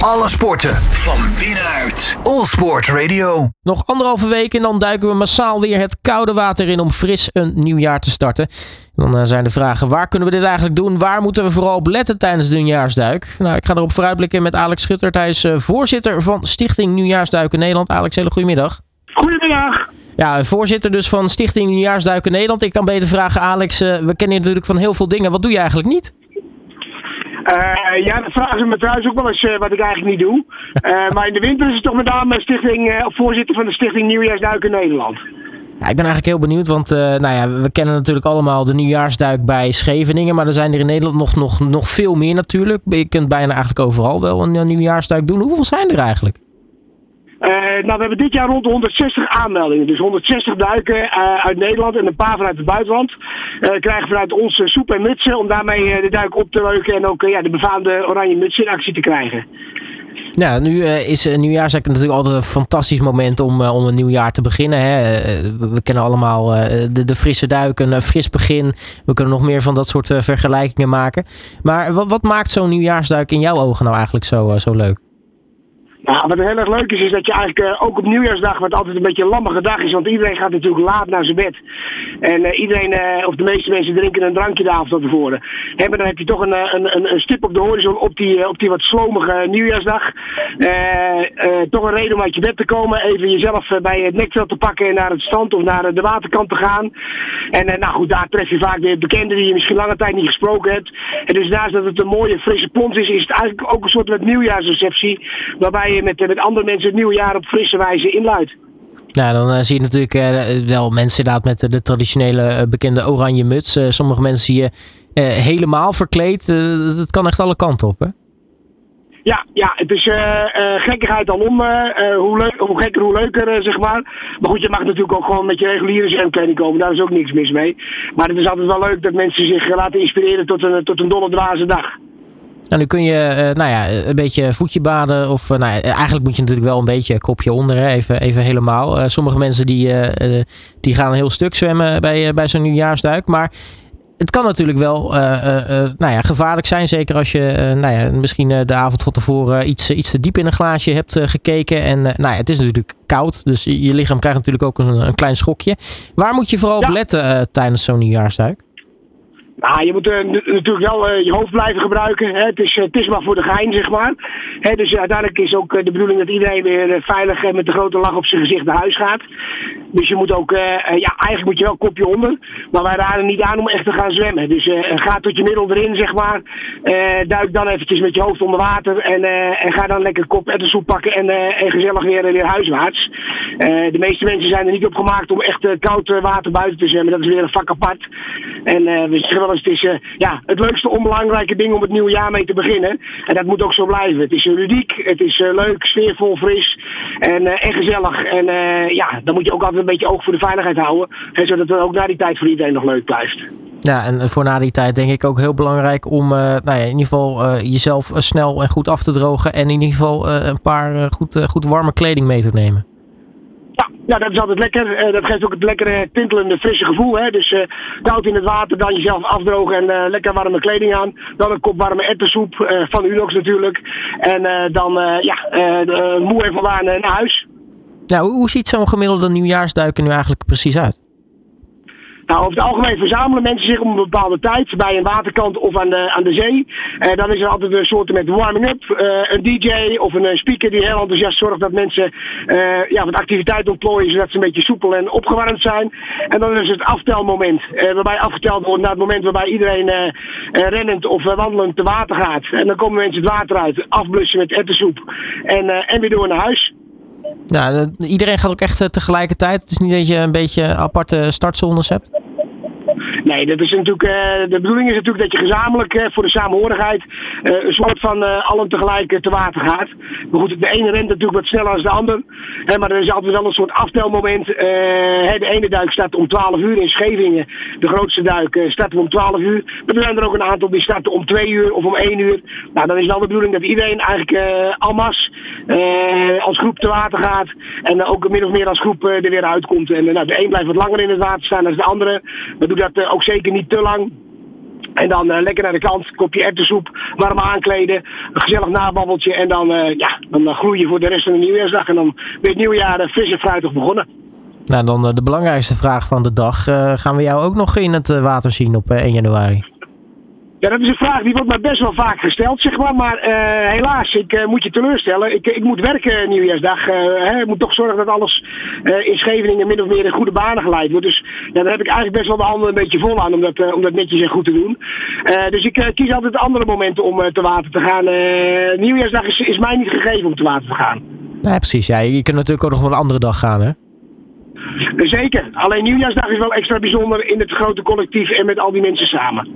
Alle sporten van binnenuit. All Sport Radio. Nog anderhalve week en dan duiken we massaal weer het koude water in om fris een nieuw jaar te starten. Dan eh, zijn de vragen, waar kunnen we dit eigenlijk doen? Waar moeten we vooral op letten tijdens de nieuwjaarsduik? Nou, ik ga erop vooruitblikken met Alex Schutter. Hij is eh, voorzitter van Stichting Nieuwjaarsduiken Nederland. Alex, hele goedemiddag. Goedemiddag. Ja, voorzitter dus van Stichting Nieuwjaarsduiken Nederland. Ik kan beter vragen, Alex, eh, we kennen je natuurlijk van heel veel dingen. Wat doe je eigenlijk niet? Uh, ja, dat vragen ze me trouwens ook wel eens uh, wat ik eigenlijk niet doe. Uh, maar in de winter is het toch met name stichting, voorzitter van de Stichting Nieuwjaarsduiken Nederland. Ja, ik ben eigenlijk heel benieuwd, want nou ja, we kennen natuurlijk allemaal de nieuwjaarsduik bij Scheveningen. Maar er zijn er in Nederland nog, nog, nog veel meer natuurlijk. Je kunt bijna eigenlijk overal wel een nieuwjaarsduik doen. Hoeveel zijn er eigenlijk? Uh, nou, we hebben dit jaar rond de 160 aanmeldingen. Dus 160 duiken uh, uit Nederland en een paar vanuit het buitenland. Uh, krijgen vanuit ons soep en mutsen om daarmee de duik op te leuken en ook ja, de befaamde oranje muts in actie te krijgen. Ja, nu is uh, nieuwjaarsduik natuurlijk altijd een fantastisch moment om, om een nieuw jaar te beginnen. Hè. we kennen allemaal de, de frisse duik, een fris begin. We kunnen nog meer van dat soort vergelijkingen maken. Maar wat, wat maakt zo'n nieuwjaarsduik in jouw ogen nou eigenlijk zo, zo leuk? Nou, wat heel erg leuk is, is dat je eigenlijk uh, ook op nieuwjaarsdag, wat altijd een beetje een lammige dag is, want iedereen gaat natuurlijk laat naar zijn bed. En uh, iedereen, uh, of de meeste mensen drinken een drankje de avond tevoren. Maar dan heb je toch een, een, een, stip op de horizon op die, op die wat slomige nieuwjaarsdag. toch een reden om uit je bed te komen, even jezelf bij het nekveld te pakken en naar het strand of naar de waterkant te gaan. En nou goed, daar tref je vaak weer bekenden die je misschien lange tijd niet gesproken hebt. En dus naast dat het een mooie frisse plons is, is het eigenlijk ook een soort met nieuwjaarsreceptie, waarbij je met, met andere mensen het nieuwe jaar op frisse wijze inluidt. Nou, dan uh, zie je natuurlijk uh, wel mensen inderdaad met de traditionele bekende oranje muts. sommige mensen zie je helemaal verkleed. Het kan echt alle kanten op, hè? Ja, ja, het is gekkigheid alom. hoe, leuk, hoe gekker, hoe leuker, zeg maar. Maar goed, je mag natuurlijk ook gewoon met je reguliere zwemkleding komen. Daar is ook niks mis mee. Maar het is altijd wel leuk dat mensen zich laten inspireren tot een, tot een dolle dwaze dag. Nou, nu kun je uh, nou ja, een beetje voetje baden. Of uh, nou ja, eigenlijk moet je natuurlijk wel een beetje kopje onder. Hè, even, even helemaal. Sommige mensen die, die gaan een heel stuk zwemmen bij, bij zo'n nieuwjaarsduik. Maar het kan natuurlijk wel nou ja, gevaarlijk zijn. Zeker als je nou ja, misschien de avond van tevoren iets, iets te diep in een glaasje hebt gekeken. En nou ja, het is natuurlijk koud. Dus je lichaam krijgt natuurlijk ook een, een klein schokje. Waar moet je vooral op letten tijdens zo'n nieuwjaarsduik? Nou, je moet uh, natuurlijk wel uh, je hoofd blijven gebruiken. Het, is, uh, het is maar voor de gein, zeg maar. Hè, dus uiteindelijk is ook de bedoeling dat iedereen weer veilig en met een grote lach op zijn gezicht naar huis gaat. Dus je moet ook, ja, eigenlijk moet je wel kopje onder. Maar wij raden niet aan om echt te gaan zwemmen. Dus ga tot je middel erin, zeg maar. duik dan eventjes met je hoofd onder water. En, en ga dan lekker kop ettensoep pakken en, en gezellig weer, weer huiswaarts. de meeste mensen zijn er niet op gemaakt om echt koud water buiten te zwemmen. Dat is weer een vak apart. En we wel het is uh, ja, het leukste onbelangrijke ding om het nieuwe jaar mee te beginnen. En dat moet ook zo blijven. Het is ludiek, het is uh, leuk, sfeervol, fris en, en gezellig. En ja, dan moet je ook altijd een beetje oog voor de veiligheid houden. Hè, zodat het ook na die tijd voor iedereen nog leuk blijft. Ja, en voor na die tijd denk ik ook heel belangrijk om nou ja, in ieder geval jezelf snel en goed af te drogen. En in ieder geval een paar goed, goed warme kleding mee te nemen. Ja, dat is altijd lekker. Uh, dat geeft ook het lekkere tintelende, frisse gevoel. Hè? Dus uh, koud in het water, dan jezelf afdrogen en uh, lekker warme kleding aan. Dan een kop warme ettensoep van Unox natuurlijk. En dan ja, moe en voldaan naar huis. Nou, hoe ziet zo'n gemiddelde nieuwjaarsduiken nu eigenlijk precies uit? Nou, over het algemeen verzamelen mensen zich om een bepaalde tijd bij een waterkant of aan de, aan de zee. Uh, dan is er altijd een soort met warming-up. Uh, een DJ of een speaker die heel enthousiast zorgt dat mensen ja, wat activiteit ontplooien zodat ze een beetje soepel en opgewarmd zijn. En dan is het aftelmoment. waarbij afgeteld wordt naar het moment waarbij iedereen rennend of wandelend te water gaat. En dan komen mensen het water uit, afblussen met ettensoep en, en weer door naar huis. Nou, iedereen gaat ook echt tegelijkertijd. Het is niet dat je een beetje aparte startzones hebt? Nee, dat is natuurlijk, uh, de bedoeling is natuurlijk dat je gezamenlijk uh, voor de samenhorigheid uh, een soort van allen tegelijk te water gaat. Maar goed, de ene rent natuurlijk wat sneller dan de ander. Hè, maar er is altijd wel een soort aftelmoment. De ene duik staat om 12 uur in Scheveningen. De grootste duik staat om 12 uur. Maar er zijn er ook een aantal die starten om 2 uur of om 1 uur. Nou, dan is wel de bedoeling dat iedereen eigenlijk almas als groep te water gaat. En ook min of meer als groep er weer uitkomt. En nou, de een blijft wat langer in het water staan dan de andere. Maar doet dat ook zeker niet te lang. En dan uh, lekker naar de kant, kopje erwtensoep, warm aankleden, een gezellig nababbeltje. En dan, uh, ja, dan groei je voor de rest van de nieuwjaarsdag. En dan weer het nieuwjaar fris en fruitig begonnen. Nou, dan de belangrijkste vraag van de dag. gaan we jou ook nog in het water zien op 1 januari? Ja, dat is een vraag die wordt mij best wel vaak gesteld, zeg maar. Maar uh, helaas, ik uh, moet je teleurstellen. Ik, ik moet werken nieuwjaarsdag. Uh, hè, ik moet toch zorgen dat alles in Scheveningen min of meer in goede banen geleid wordt. Dus ja, daar heb ik eigenlijk best wel de handen een beetje vol aan om dat, netjes en goed te doen. dus ik kies altijd andere momenten om te water te gaan. nieuwjaarsdag is, is mij niet gegeven om te water te gaan. Nee, precies. Ja, je kunt natuurlijk ook nog wel een andere dag gaan, hè? Zeker. Alleen nieuwjaarsdag is wel extra bijzonder in het grote collectief en met al die mensen samen.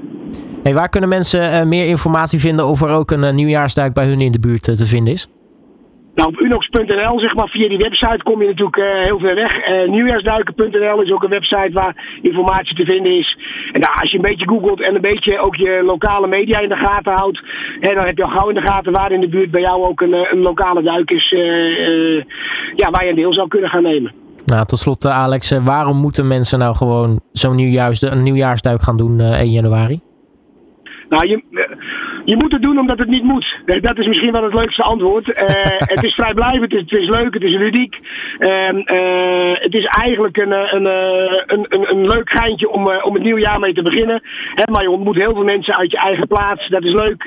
Hey, waar kunnen mensen uh, meer informatie vinden of er ook een uh, nieuwjaarsduik bij hun in de buurt uh, te vinden is? Nou, op unox.nl, zeg maar, via die website kom je natuurlijk heel ver weg. nieuwjaarsduiken.nl is ook een website waar informatie te vinden is. En nou, als je een beetje googelt en een beetje ook je lokale media in de gaten houdt, hè, dan heb je al gauw in de gaten waar in de buurt bij jou ook een, een lokale duik is ja, waar je een deel zou kunnen gaan nemen. Nou, tot slot Alex, waarom moeten mensen nou gewoon zo'n nieuwjaars, een nieuwjaarsduik gaan doen 1 januari? Nou, je, je moet het doen omdat het niet moet. Dat is misschien wel het leukste antwoord. Uh, het is vrijblijvend, het is leuk, het is ludiek. Uh, uh, het is eigenlijk een, een, een, een, een leuk geintje om, om het nieuwe jaar mee te beginnen. Hè, maar je ontmoet heel veel mensen uit je eigen plaats. Dat is leuk.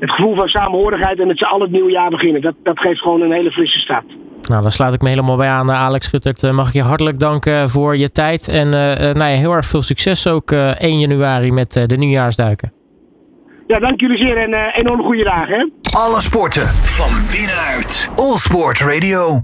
het gevoel van samenhorigheid en met z'n allen het nieuwe jaar beginnen. Dat, dat geeft gewoon een hele frisse start. Nou, daar sluit ik me helemaal bij aan, Alex Schuttert. Mag ik je hartelijk danken voor je tijd. En nou ja, heel erg veel succes ook 1 januari met de nieuwjaarsduiken. Ja, dank jullie zeer en uh, enorm goede dagen. Alle sporten van binnenuit. All Sport Radio.